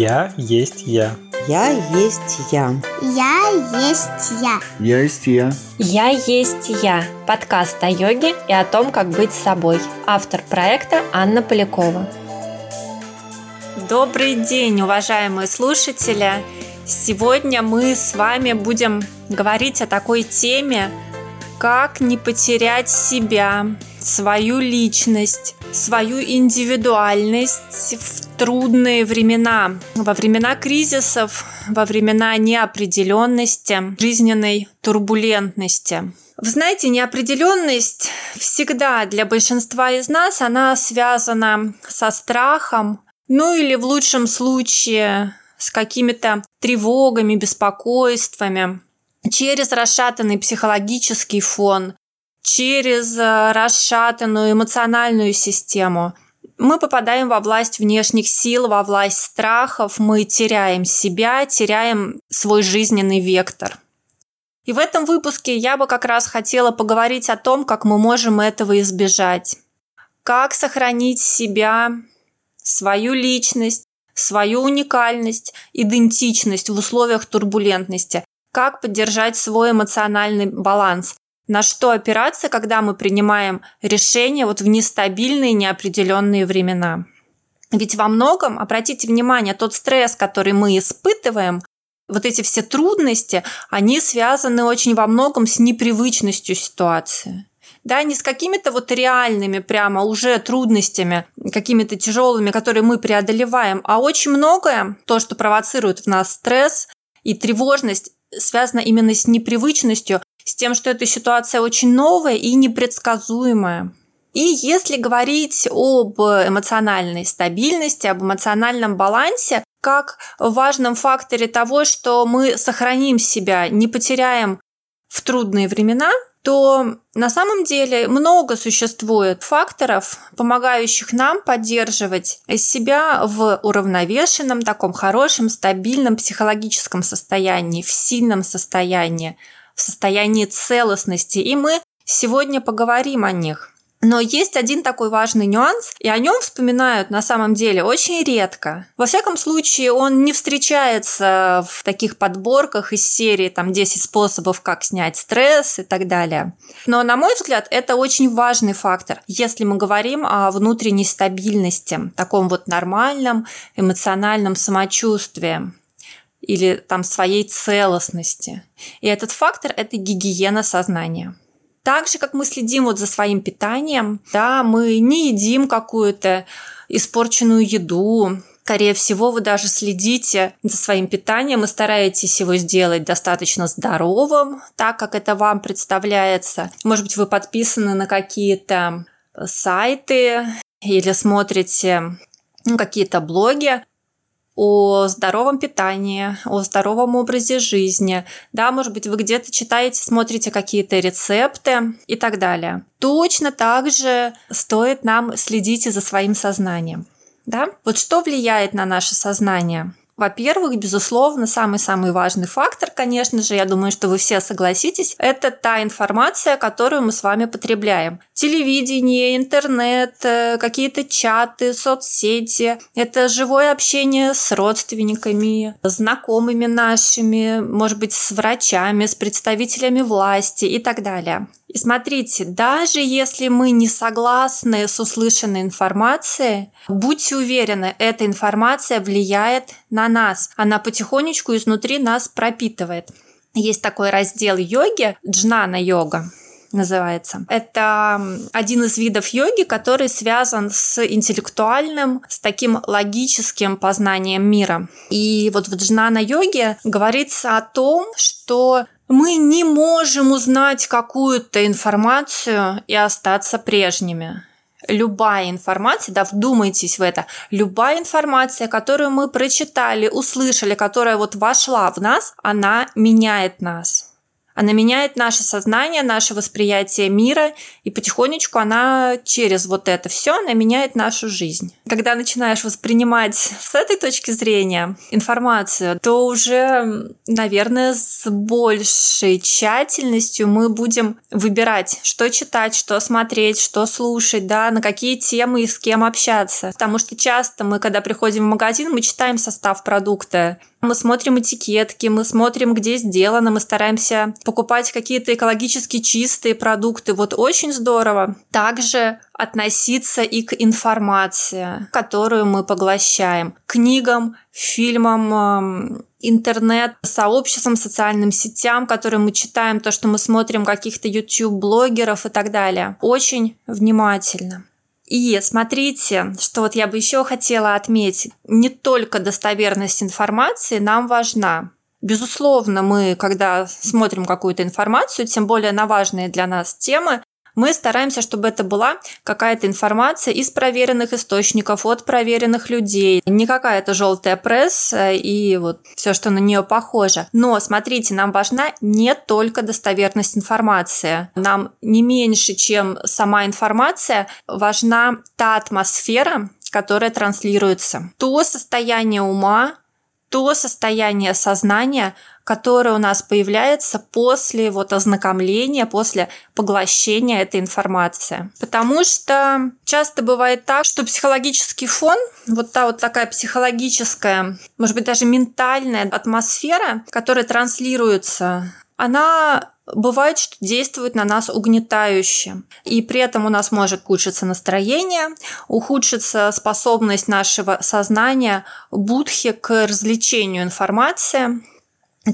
Я есть я. Я есть я. Я есть я. Я есть я. Я есть я. Подкаст о йоге и о том, как быть собой. Автор проекта Анна Полякова. Добрый день, уважаемые слушатели! Сегодня мы с вами будем говорить о такой теме, как не потерять себя, свою личность, свою индивидуальность в трудные времена, во времена кризисов, во времена неопределенности, жизненной турбулентности. Вы знаете, неопределенность всегда для большинства из нас, она связана со страхом, ну или в лучшем случае с какими-то тревогами, беспокойствами, через расшатанный психологический фон, через э, расшатанную эмоциональную систему. Мы попадаем во власть внешних сил, во власть страхов, мы теряем себя, теряем свой жизненный вектор. И в этом выпуске я бы как раз хотела поговорить о том, как мы можем этого избежать. Как сохранить себя, свою личность, свою уникальность, идентичность в условиях турбулентности, как поддержать свой эмоциональный баланс, на что опираться, когда мы принимаем решения вот в нестабильные, неопределенные времена. Ведь во многом, обратите внимание, тот стресс, который мы испытываем, вот эти все трудности, они связаны очень во многом с непривычностью ситуации. Да, не с какими-то вот реальными прямо уже трудностями, какими-то тяжелыми, которые мы преодолеваем, а очень многое, то, что провоцирует в нас стресс и тревожность, связано именно с непривычностью, с тем, что эта ситуация очень новая и непредсказуемая. И если говорить об эмоциональной стабильности, об эмоциональном балансе, как важном факторе того, что мы сохраним себя, не потеряем в трудные времена, то на самом деле много существует факторов, помогающих нам поддерживать себя в уравновешенном, таком хорошем, стабильном психологическом состоянии, в сильном состоянии, в состоянии целостности. И мы сегодня поговорим о них. Но есть один такой важный нюанс, и о нем вспоминают на самом деле очень редко. Во всяком случае, он не встречается в таких подборках из серии там 10 способов, как снять стресс и так далее. Но, на мой взгляд, это очень важный фактор, если мы говорим о внутренней стабильности, таком вот нормальном эмоциональном самочувствии или там своей целостности. И этот фактор – это гигиена сознания. Так же, как мы следим вот за своим питанием, да, мы не едим какую-то испорченную еду, Скорее всего, вы даже следите за своим питанием и стараетесь его сделать достаточно здоровым, так как это вам представляется. Может быть, вы подписаны на какие-то сайты или смотрите ну, какие-то блоги, о здоровом питании, о здоровом образе жизни. Да, может быть, вы где-то читаете, смотрите какие-то рецепты и так далее. Точно так же стоит нам следить и за своим сознанием. Да? Вот что влияет на наше сознание? Во-первых, безусловно, самый-самый важный фактор, конечно же, я думаю, что вы все согласитесь, это та информация, которую мы с вами потребляем. Телевидение, интернет, э, какие-то чаты, соцсети. Это живое общение с родственниками, знакомыми нашими, может быть, с врачами, с представителями власти и так далее. И смотрите, даже если мы не согласны с услышанной информацией, будьте уверены, эта информация влияет на нас. Она потихонечку изнутри нас пропитывает. Есть такой раздел йоги, джнана йога называется. Это один из видов йоги, который связан с интеллектуальным, с таким логическим познанием мира. И вот в джнана-йоге говорится о том, что мы не можем узнать какую-то информацию и остаться прежними. Любая информация, да, вдумайтесь в это, любая информация, которую мы прочитали, услышали, которая вот вошла в нас, она меняет нас Она меняет наше сознание, наше восприятие мира, и потихонечку она через вот это все, она меняет нашу жизнь. Когда начинаешь воспринимать с этой точки зрения информацию, то уже, наверное, с большей тщательностью мы будем выбирать, что читать, что смотреть, что слушать, да, на какие темы и с кем общаться. Потому что часто мы, когда приходим в магазин, мы читаем состав продукта, мы смотрим этикетки, мы смотрим, где сделано, мы стараемся покупать какие-то экологически чистые продукты. Вот очень здорово. Также относиться и к информации, которую мы поглощаем, книгам, фильмам, интернет, сообществам, социальным сетям, которые мы читаем, то, что мы смотрим каких-то YouTube-блогеров и так далее. Очень внимательно. И смотрите, что вот я бы еще хотела отметить. Не только достоверность информации нам важна. Безусловно, мы, когда смотрим какую-то информацию, тем более на важные для нас темы, мы стараемся, чтобы это была какая-то информация из проверенных источников, от проверенных людей. Не какая-то желтая пресса и вот все, что на нее похоже. Но смотрите, нам важна не только достоверность информации. Нам не меньше, чем сама информация, важна та атмосфера, которая транслируется. То состояние ума, то состояние сознания, которое у нас появляется после вот ознакомления, после поглощения этой информации. Потому что часто бывает так, что психологический фон, вот та вот такая психологическая, может быть, даже ментальная атмосфера, которая транслируется, она бывает, что действует на нас угнетающе. И при этом у нас может ухудшиться настроение, ухудшиться способность нашего сознания будхи к развлечению информации,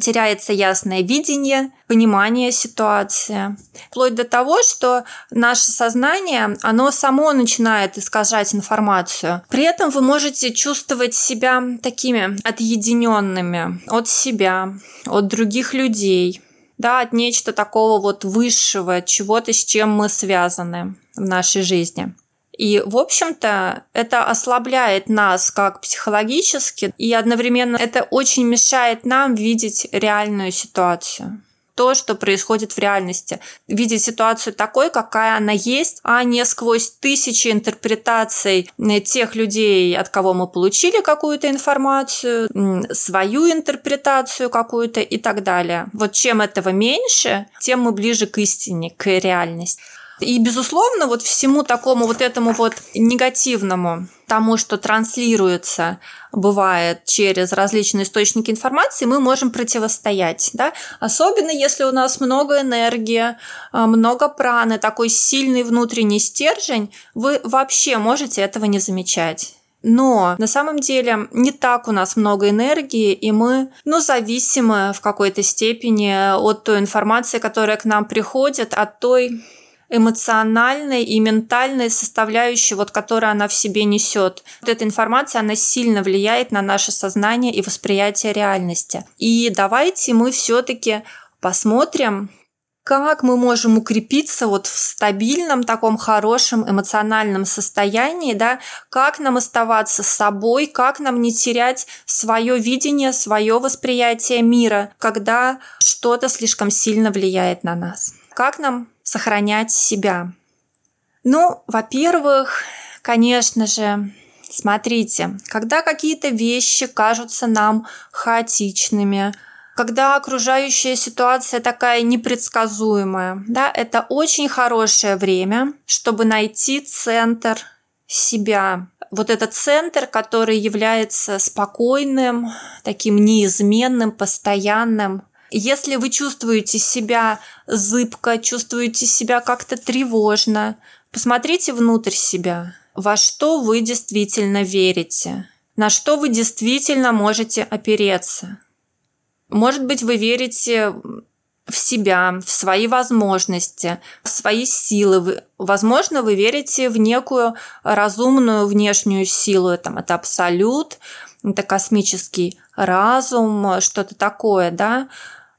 теряется ясное видение, понимание ситуации. Вплоть до того, что наше сознание, оно само начинает искажать информацию. При этом вы можете чувствовать себя такими отъединенными от себя, от других людей, да, от нечто такого вот высшего, чего-то, с чем мы связаны в нашей жизни. И, в общем-то, это ослабляет нас как психологически, и одновременно это очень мешает нам видеть реальную ситуацию то, что происходит в реальности. Видеть ситуацию такой, какая она есть, а не сквозь тысячи интерпретаций тех людей, от кого мы получили какую-то информацию, свою интерпретацию какую-то и так далее. Вот чем этого меньше, тем мы ближе к истине, к реальности. И, безусловно, вот всему такому вот этому вот негативному, тому, что транслируется, бывает через различные источники информации, мы можем противостоять. Да? Особенно если у нас много энергии, а, много праны, такой сильный внутренний стержень, вы вообще можете этого не замечать. Но на самом деле не так у нас много энергии, и мы, ну, зависимы в какой-то степени от той информации, которая к нам приходит, от той эмоциональной и ментальной составляющей, вот, которую она в себе несет. Вот эта информация, она сильно влияет на наше сознание и восприятие реальности. И давайте мы все-таки посмотрим, как мы можем укрепиться вот в стабильном таком хорошем эмоциональном состоянии, да, как нам оставаться собой, как нам не терять свое видение, свое восприятие мира, когда что-то слишком сильно влияет на нас. Как нам сохранять себя? Ну, во-первых, конечно же, смотрите, когда какие-то вещи кажутся нам хаотичными, когда окружающая ситуация такая непредсказуемая, да, это очень хорошее время, чтобы найти центр себя. Вот этот центр, который является спокойным, таким неизменным, постоянным, если вы чувствуете себя зыбко, чувствуете себя как-то тревожно, посмотрите внутрь себя, во что вы действительно верите, на что вы действительно можете опереться. Может быть, вы верите в себя, в свои возможности, в свои силы. Возможно, вы верите в некую разумную внешнюю силу. Там, это абсолют, это космический разум, что-то такое, да.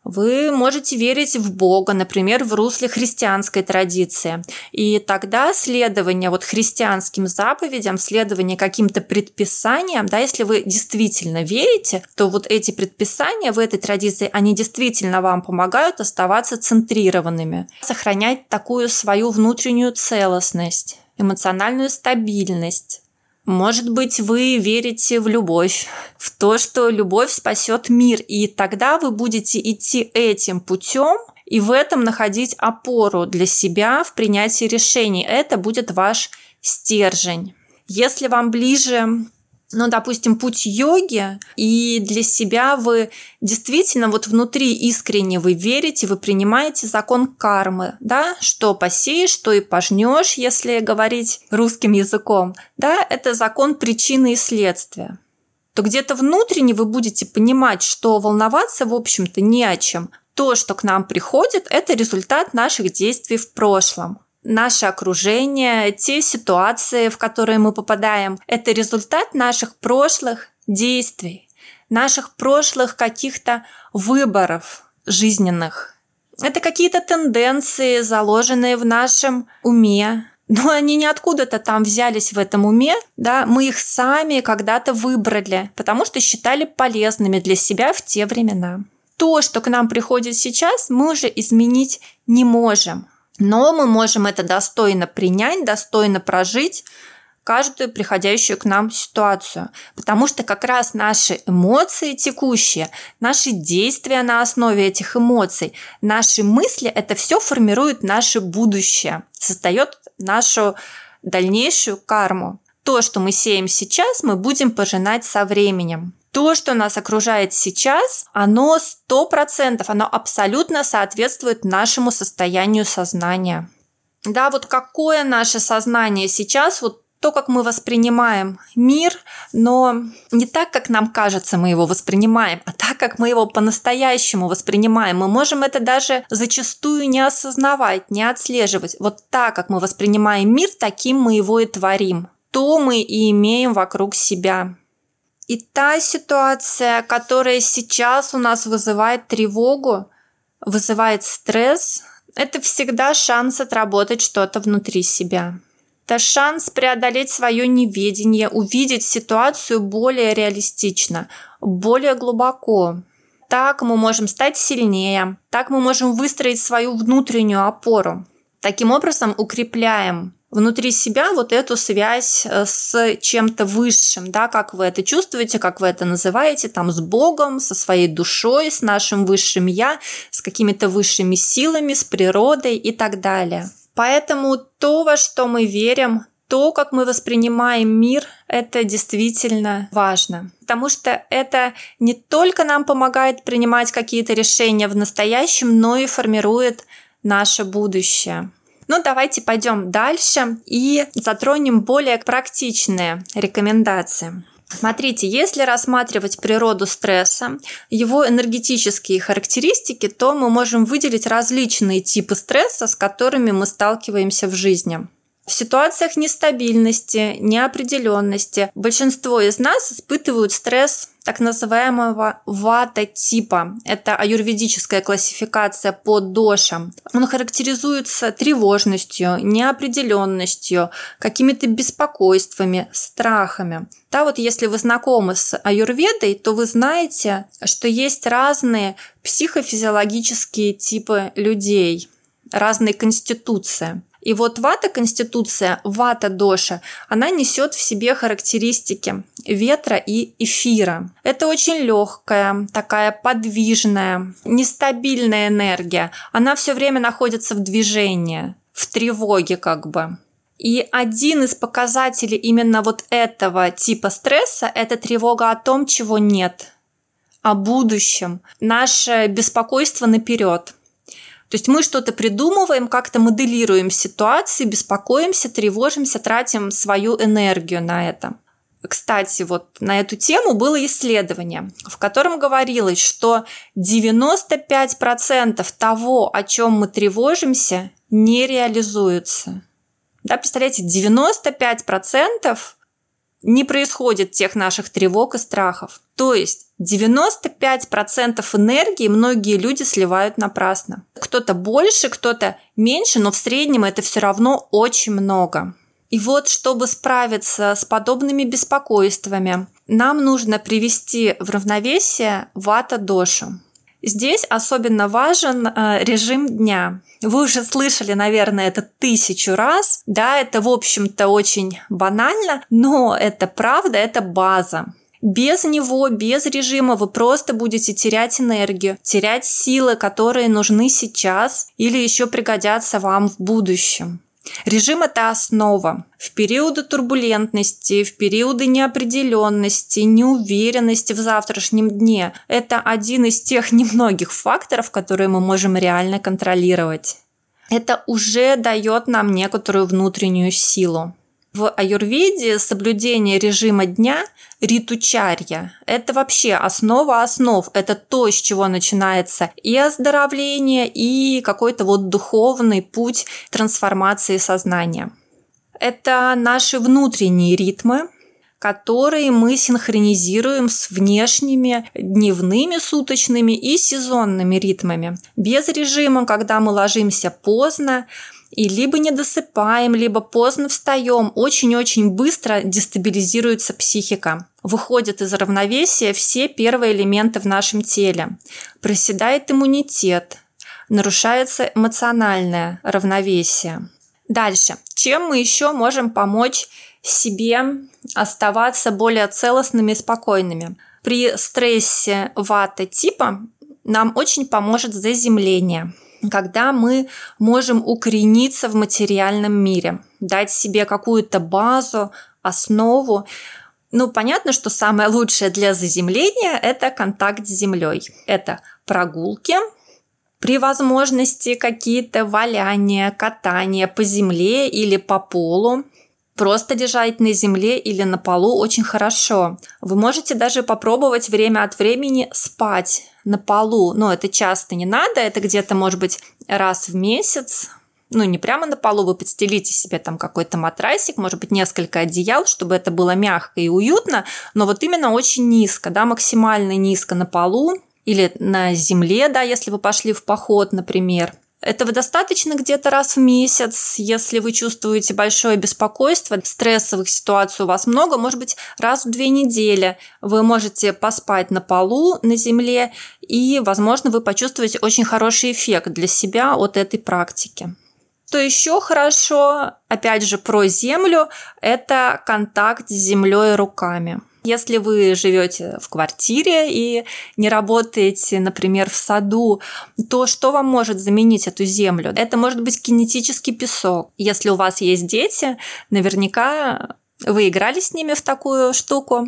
Вы можете верить в Бога, например, в русле христианской традиции. И тогда следование вот христианским заповедям, следование каким-то предписаниям, да, если вы действительно верите, то вот эти предписания в этой традиции, они действительно вам помогают оставаться центрированными, сохранять такую свою внутреннюю целостность, эмоциональную стабильность. Может быть, вы верите в любовь, в то, что любовь спасет мир, и тогда вы будете идти этим путем и в этом находить опору для себя в принятии решений. Это будет ваш стержень. Если вам ближе ну, допустим, путь йоги, и для себя вы действительно вот внутри искренне вы верите, вы принимаете закон кармы, да, что посеешь, что и пожнешь, если говорить русским языком, да, это закон причины и следствия. То где-то внутренне вы будете понимать, что волноваться, в общем-то, не о чем. То, что к нам приходит, это результат наших действий в прошлом наше окружение, те ситуации, в которые мы попадаем, это результат наших прошлых действий, наших прошлых каких-то выборов жизненных. Это какие-то тенденции, заложенные в нашем уме, но они не откуда-то там взялись в этом уме, да, мы их сами когда-то выбрали, потому что считали полезными для себя в те времена. То, что к нам приходит сейчас, мы уже изменить не можем. Но мы можем это достойно принять, достойно прожить каждую приходящую к нам ситуацию. Потому что как раз наши эмоции текущие, наши действия на основе этих эмоций, наши мысли, это все формирует наше будущее, создает нашу дальнейшую карму. То, что мы сеем сейчас, мы будем пожинать со временем то, что нас окружает сейчас, оно сто процентов, оно абсолютно соответствует нашему состоянию сознания. Да, вот какое наше сознание сейчас, вот то, как мы воспринимаем мир, но не так, как нам кажется, мы его воспринимаем, а так, как мы его по-настоящему воспринимаем. Мы можем это даже зачастую не осознавать, не отслеживать. Вот так, как мы воспринимаем мир, таким мы его и творим. То мы и имеем вокруг себя. И та ситуация, которая сейчас у нас вызывает тревогу, вызывает стресс, это всегда шанс отработать что-то внутри себя. Это шанс преодолеть свое неведение, увидеть ситуацию более реалистично, более глубоко. Так мы можем стать сильнее, так мы можем выстроить свою внутреннюю опору. Таким образом укрепляем внутри себя вот эту связь э, с чем-то высшим, да, как вы это чувствуете, как вы это называете, там, с Богом, со своей душой, с нашим высшим Я, с какими-то высшими силами, с природой и так далее. Поэтому то, во что мы верим, то, как мы воспринимаем мир, это действительно важно. Потому что это не только нам помогает принимать какие-то решения в настоящем, но и формирует наше будущее. Ну, давайте пойдем дальше и затронем более практичные рекомендации. Смотрите, если рассматривать природу стресса, его энергетические характеристики, то мы можем выделить различные типы стресса, с которыми мы сталкиваемся в жизни. В ситуациях нестабильности, неопределенности большинство из нас испытывают стресс так называемого вата-типа. Это аюрведическая классификация по дошам. Он характеризуется тревожностью, неопределенностью, какими-то беспокойствами, страхами. Да, вот если вы знакомы с аюрведой, то вы знаете, что есть разные психофизиологические типы людей, разные конституции. И вот вата-конституция, вата-доша, она несет в себе характеристики ветра и эфира. Это очень легкая, такая подвижная, нестабильная энергия. Она все время находится в движении, в тревоге как бы. И один из показателей именно вот этого типа стресса – это тревога о том, чего нет, о будущем, наше беспокойство наперед. То есть мы что-то придумываем, как-то моделируем ситуации, беспокоимся, тревожимся, тратим свою энергию на это. Кстати, вот на эту тему было исследование, в котором говорилось, что 95% того, о чем мы тревожимся, не реализуется. Да, представляете, 95% не происходит тех наших тревог и страхов. То есть 95% энергии многие люди сливают напрасно. Кто-то больше, кто-то меньше, но в среднем это все равно очень много. И вот, чтобы справиться с подобными беспокойствами, нам нужно привести в равновесие вата-дошу. Здесь особенно важен э, режим дня. Вы уже слышали, наверное, это тысячу раз. Да, это, в общем-то, очень банально, но это правда, это база. Без него, без режима вы просто будете терять энергию, терять силы, которые нужны сейчас или еще пригодятся вам в будущем. Режим – это основа. В периоды турбулентности, в периоды неопределенности, неуверенности в завтрашнем дне – это один из тех немногих факторов, которые мы можем реально контролировать. Это уже дает нам некоторую внутреннюю силу. В аюрведе соблюдение режима дня ритучарья – это вообще основа основ. Это то, с чего начинается и оздоровление, и какой-то вот духовный путь трансформации сознания. Это наши внутренние ритмы, которые мы синхронизируем с внешними дневными, суточными и сезонными ритмами. Без режима, когда мы ложимся поздно, и либо не досыпаем, либо поздно встаем, очень-очень быстро дестабилизируется психика. Выходят из равновесия все первые элементы в нашем теле. Проседает иммунитет, нарушается эмоциональное равновесие. Дальше. Чем мы еще можем помочь себе оставаться более целостными и спокойными? При стрессе вата типа нам очень поможет заземление – когда мы можем укорениться в материальном мире, дать себе какую-то базу, основу. Ну, понятно, что самое лучшее для заземления – это контакт с землей. Это прогулки, при возможности какие-то валяния, катания по земле или по полу, Просто лежать на земле или на полу очень хорошо. Вы можете даже попробовать время от времени спать на полу. Но это часто не надо, это где-то может быть раз в месяц, ну, не прямо на полу, вы подстелите себе там какой-то матрасик, может быть, несколько одеял, чтобы это было мягко и уютно, но вот именно очень низко, да, максимально низко на полу или на земле, да, если вы пошли в поход, например – этого достаточно где-то раз в месяц, если вы чувствуете большое беспокойство, стрессовых ситуаций у вас много, может быть, раз в две недели вы можете поспать на полу, на земле, и, возможно, вы почувствуете очень хороший эффект для себя от этой практики. Что еще хорошо, опять же, про землю, это контакт с землей руками. Если вы живете в квартире и не работаете, например, в саду, то что вам может заменить эту землю? Это может быть кинетический песок. Если у вас есть дети, наверняка вы играли с ними в такую штуку.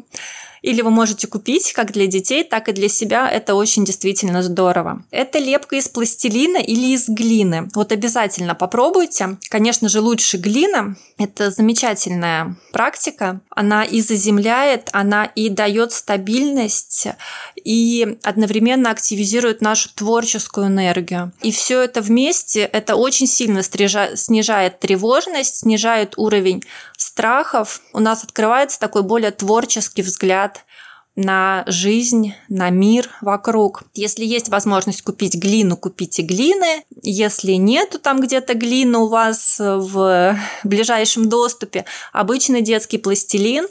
Или вы можете купить как для детей, так и для себя. Это очень действительно здорово. Это лепка из пластилина или из глины. Вот обязательно попробуйте. Конечно же, лучше глина. Это замечательная практика. Она и заземляет, она и дает стабильность, и одновременно активизирует нашу творческую энергию. И все это вместе, это очень сильно снижает тревожность, снижает уровень страхов. У нас открывается такой более творческий взгляд на жизнь, на мир вокруг. Если есть возможность купить глину, купите глины. Если нету там где-то глины у вас в ближайшем доступе, обычный детский пластилин,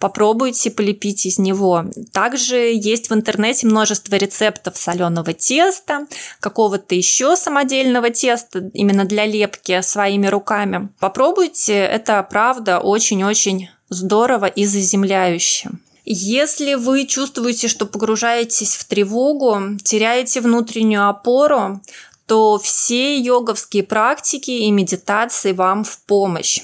попробуйте полепить из него. Также есть в интернете множество рецептов соленого теста, какого-то еще самодельного теста именно для лепки своими руками. Попробуйте, это правда очень-очень здорово и заземляюще. Если вы чувствуете, что погружаетесь в тревогу, теряете внутреннюю опору, то все йоговские практики и медитации вам в помощь.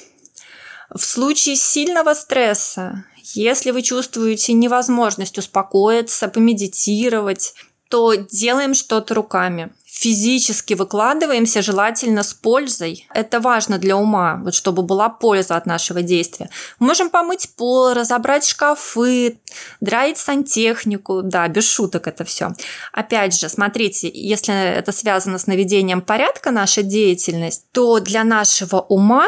В случае сильного стресса, если вы чувствуете невозможность успокоиться, помедитировать, то делаем что-то руками физически выкладываемся, желательно с пользой. Это важно для ума, вот чтобы была польза от нашего действия. Мы можем помыть пол, разобрать шкафы, драить сантехнику, да, без шуток это все. Опять же, смотрите, если это связано с наведением порядка, наша деятельность, то для нашего ума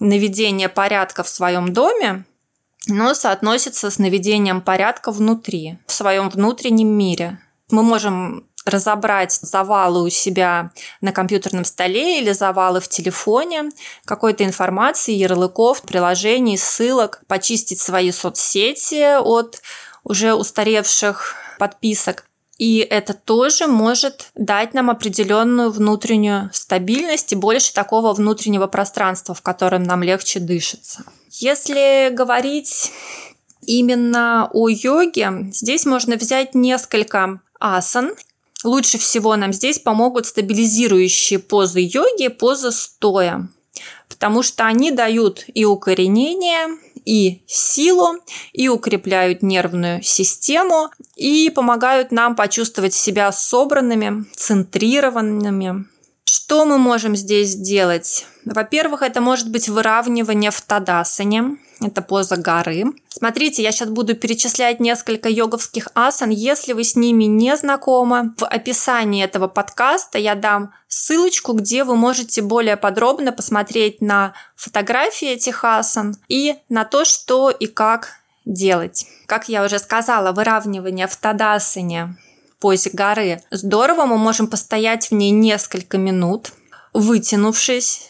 наведение порядка в своем доме но соотносится с наведением порядка внутри, в своем внутреннем мире. Мы можем разобрать завалы у себя на компьютерном столе или завалы в телефоне, какой-то информации, ярлыков, приложений, ссылок, почистить свои соцсети от уже устаревших подписок. И это тоже может дать нам определенную внутреннюю стабильность и больше такого внутреннего пространства, в котором нам легче дышится. Если говорить именно о йоге, здесь можно взять несколько асан. Лучше всего нам здесь помогут стабилизирующие позы йоги, позы стоя, потому что они дают и укоренение, и силу, и укрепляют нервную систему, и помогают нам почувствовать себя собранными, центрированными. Что мы можем здесь сделать? Во-первых, это может быть выравнивание в тадасане, это поза горы. Смотрите, я сейчас буду перечислять несколько йоговских асан. Если вы с ними не знакомы, в описании этого подкаста я дам ссылочку, где вы можете более подробно посмотреть на фотографии этих асан и на то, что и как делать. Как я уже сказала, выравнивание в тадасане позе горы. Здорово, мы можем постоять в ней несколько минут, вытянувшись,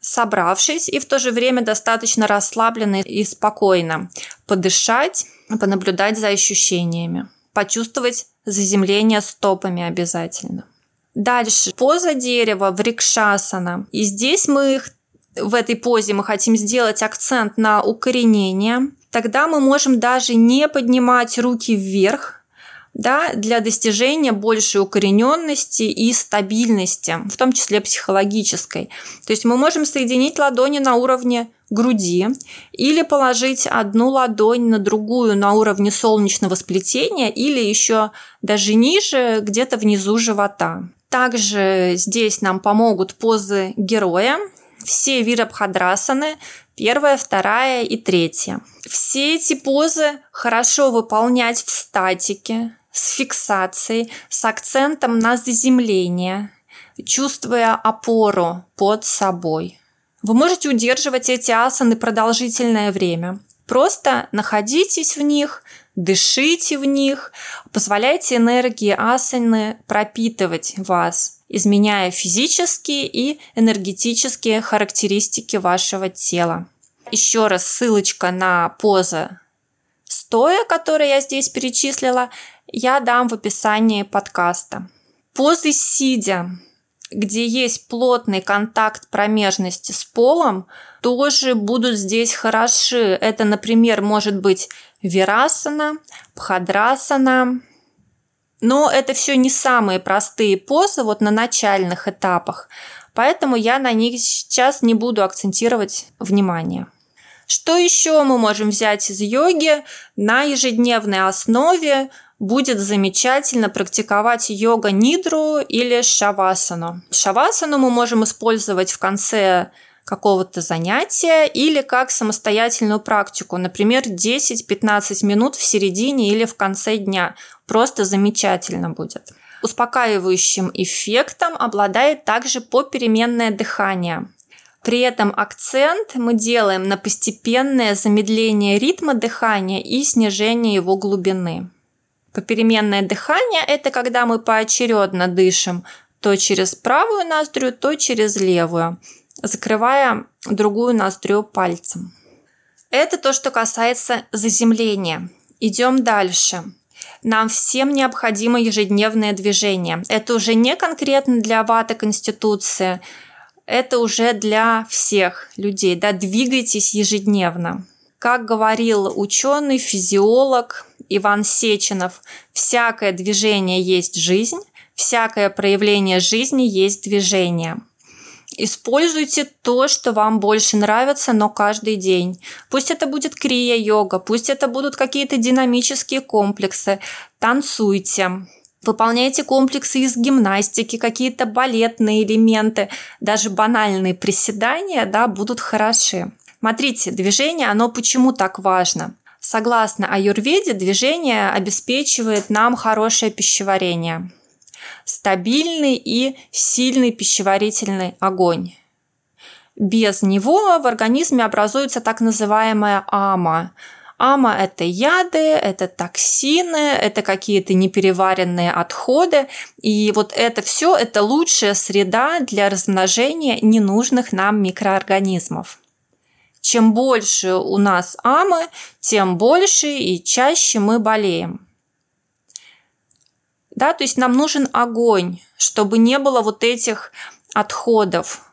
собравшись и в то же время достаточно расслабленно и спокойно подышать, понаблюдать за ощущениями, почувствовать заземление стопами обязательно. Дальше поза дерева в рикшасана. И здесь мы в этой позе мы хотим сделать акцент на укоренение. Тогда мы можем даже не поднимать руки вверх, да, для достижения большей укорененности и стабильности, в том числе психологической. То есть мы можем соединить ладони на уровне груди или положить одну ладонь на другую на уровне солнечного сплетения или еще даже ниже, где-то внизу живота. Также здесь нам помогут позы героя, все вирабхадрасаны, первая, вторая и третья. Все эти позы хорошо выполнять в статике, с фиксацией, с акцентом на заземление, чувствуя опору под собой. Вы можете удерживать эти асаны продолжительное время. Просто находитесь в них, дышите в них, позволяйте энергии асаны пропитывать вас, изменяя физические и энергетические характеристики вашего тела. Еще раз ссылочка на позы стоя, которые я здесь перечислила, я дам в описании подкаста. Позы сидя, где есть плотный контакт промежности с полом, тоже будут здесь хороши. Это, например, может быть вирасана, пхадрасана. Но это все не самые простые позы вот на начальных этапах, поэтому я на них сейчас не буду акцентировать внимание. Что еще мы можем взять из йоги на ежедневной основе? Будет замечательно практиковать йога-нидру или шавасану. Шавасану мы можем использовать в конце какого-то занятия или как самостоятельную практику, например, 10-15 минут в середине или в конце дня. Просто замечательно будет. Успокаивающим эффектом обладает также попеременное дыхание. При этом акцент мы делаем на постепенное замедление ритма дыхания и снижение его глубины. Попеременное дыхание – это когда мы поочередно дышим то через правую ноздрю, то через левую, закрывая другую ноздрю пальцем. Это то, что касается заземления. Идем дальше. Нам всем необходимо ежедневное движение. Это уже не конкретно для ваты Конституции, это уже для всех людей. Да, двигайтесь ежедневно. Как говорил ученый, физиолог Иван Сеченов, всякое движение есть жизнь, всякое проявление жизни есть движение. Используйте то, что вам больше нравится, но каждый день. Пусть это будет крия-йога, пусть это будут какие-то динамические комплексы. Танцуйте. Выполняйте комплексы из гимнастики, какие-то балетные элементы, даже банальные приседания да, будут хороши. Смотрите, движение, оно почему так важно? Согласно аюрведе, движение обеспечивает нам хорошее пищеварение, стабильный и сильный пищеварительный огонь. Без него в организме образуется так называемая ама. Ама – это яды, это токсины, это какие-то непереваренные отходы. И вот это все – это лучшая среда для размножения ненужных нам микроорганизмов. Чем больше у нас амы, тем больше и чаще мы болеем. Да, то есть нам нужен огонь, чтобы не было вот этих отходов,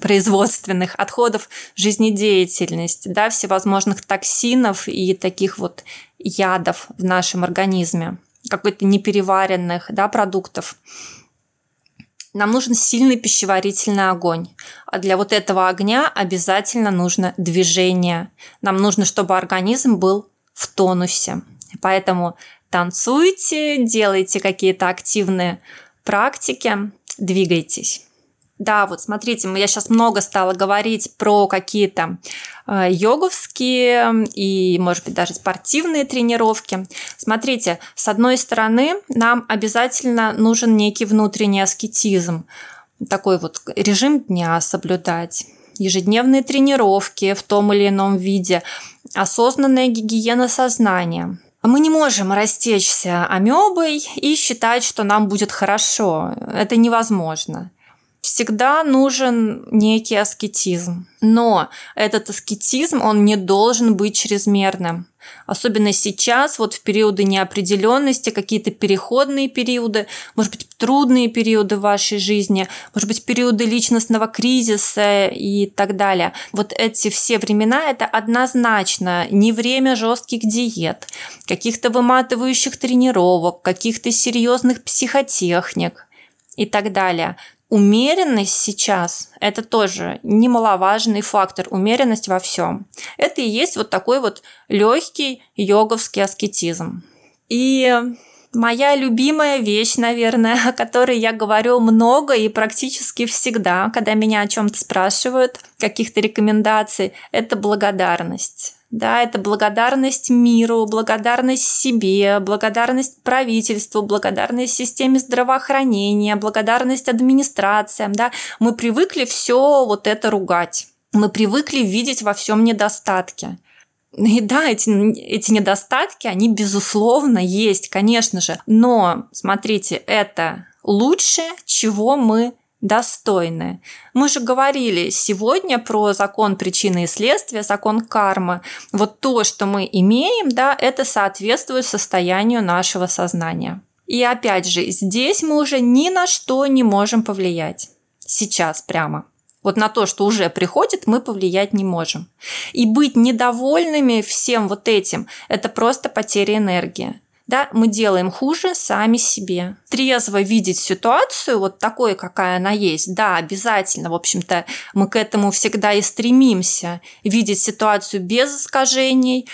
производственных отходов жизнедеятельности, да, всевозможных токсинов и таких вот ядов в нашем организме, какой-то непереваренных да, продуктов. Нам нужен сильный пищеварительный огонь. А для вот этого огня обязательно нужно движение. Нам нужно, чтобы организм был в тонусе. Поэтому танцуйте, делайте какие-то активные практики, двигайтесь. Да, вот смотрите, я сейчас много стала говорить про какие-то э, йоговские и, может быть, даже спортивные тренировки. Смотрите, с одной стороны, нам обязательно нужен некий внутренний аскетизм, такой вот режим дня соблюдать ежедневные тренировки в том или ином виде, осознанная гигиена сознания. Мы не можем растечься амебой и считать, что нам будет хорошо. Это невозможно всегда нужен некий аскетизм. Но этот аскетизм, он не должен быть чрезмерным. Особенно сейчас, вот в периоды неопределенности, какие-то переходные периоды, может быть, трудные периоды в вашей жизни, может быть, периоды личностного кризиса и так далее. Вот эти все времена – это однозначно не время жестких диет, каких-то выматывающих тренировок, каких-то серьезных психотехник и так далее. Умеренность сейчас – это тоже немаловажный фактор, умеренность во всем. Это и есть вот такой вот легкий йоговский аскетизм. И моя любимая вещь, наверное, о которой я говорю много и практически всегда, когда меня о чем-то спрашивают, каких-то рекомендаций, это благодарность. Да, это благодарность миру, благодарность себе, благодарность правительству, благодарность системе здравоохранения, благодарность администрациям. Да. Мы привыкли все вот это ругать. Мы привыкли видеть во всем недостатки. И да, эти, эти недостатки, они безусловно есть, конечно же. Но, смотрите, это лучшее, чего мы достойны. Мы же говорили сегодня про закон причины и следствия, закон кармы. Вот то, что мы имеем, да, это соответствует состоянию нашего сознания. И опять же, здесь мы уже ни на что не можем повлиять. Сейчас прямо. Вот на то, что уже приходит, мы повлиять не можем. И быть недовольными всем вот этим – это просто потеря энергии да, мы делаем хуже сами себе. Трезво видеть ситуацию вот такой, какая она есть, да, обязательно, в общем-то, мы к этому всегда и стремимся, видеть ситуацию без искажений,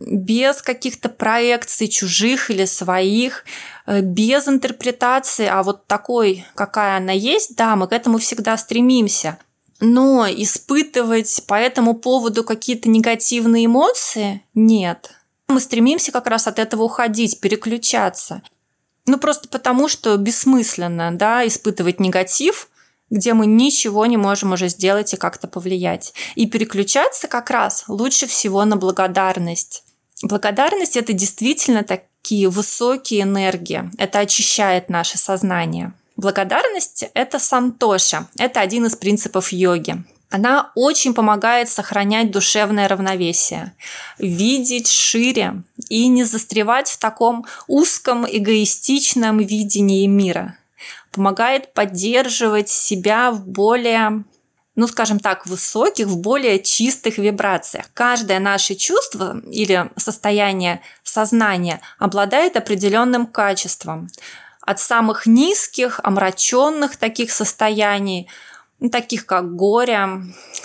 без каких-то проекций чужих или своих, э, без интерпретации, а вот такой, какая она есть, да, мы к этому всегда стремимся. Но испытывать по этому поводу какие-то негативные эмоции нет. Мы стремимся как раз от этого уходить, переключаться. Ну, просто потому, что бессмысленно, да, испытывать негатив, где мы ничего не можем уже сделать и как-то повлиять. И переключаться как раз лучше всего на благодарность. Благодарность – это действительно такие высокие энергии. Это очищает наше сознание. Благодарность – это сантоша. Это один из принципов йоги. Она очень помогает сохранять душевное равновесие, видеть шире и не застревать в таком узком эгоистичном видении мира. Помогает поддерживать себя в более ну, скажем так, высоких, в более чистых вибрациях. Каждое наше чувство или состояние сознания обладает определенным качеством. От самых низких, омраченных таких состояний – таких как горе,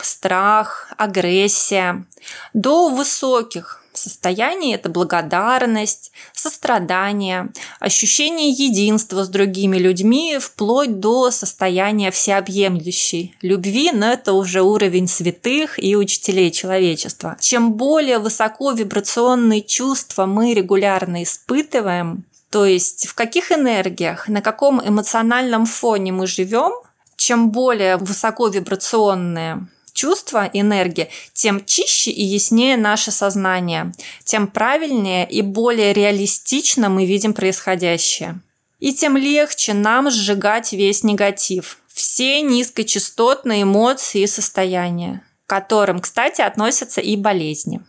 страх, агрессия, до высоких состояний это благодарность, сострадание, ощущение единства с другими людьми, вплоть до состояния всеобъемлющей любви, но это уже уровень святых и учителей человечества. Чем более высоко вибрационные чувства мы регулярно испытываем, то есть в каких энергиях, на каком эмоциональном фоне мы живем – чем более высоко вибрационные чувства, энергия, тем чище и яснее наше сознание, тем правильнее и более реалистично мы видим происходящее. И тем легче нам сжигать весь негатив, все низкочастотные эмоции и состояния, к которым, кстати, относятся и болезни.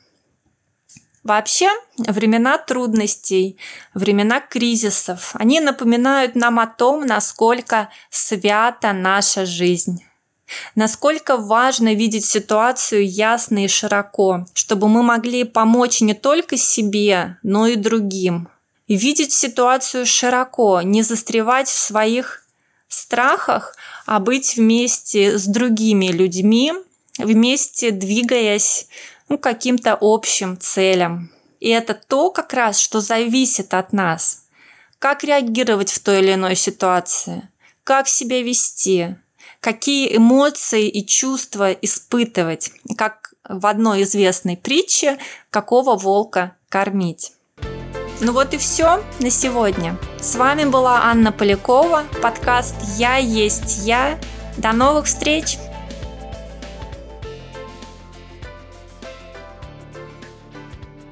Вообще, времена трудностей, времена кризисов, они напоминают нам о том, насколько свята наша жизнь. Насколько важно видеть ситуацию ясно и широко, чтобы мы могли помочь не только себе, но и другим. Видеть ситуацию широко, не застревать в своих страхах, а быть вместе с другими людьми, вместе двигаясь ну, каким-то общим целям. И это то как раз, что зависит от нас. Как реагировать в той или иной ситуации, как себя вести, какие эмоции и чувства испытывать, как в одной известной притче «Какого волка кормить». Ну вот и все на сегодня. С вами была Анна Полякова, подкаст «Я есть я». До новых встреч!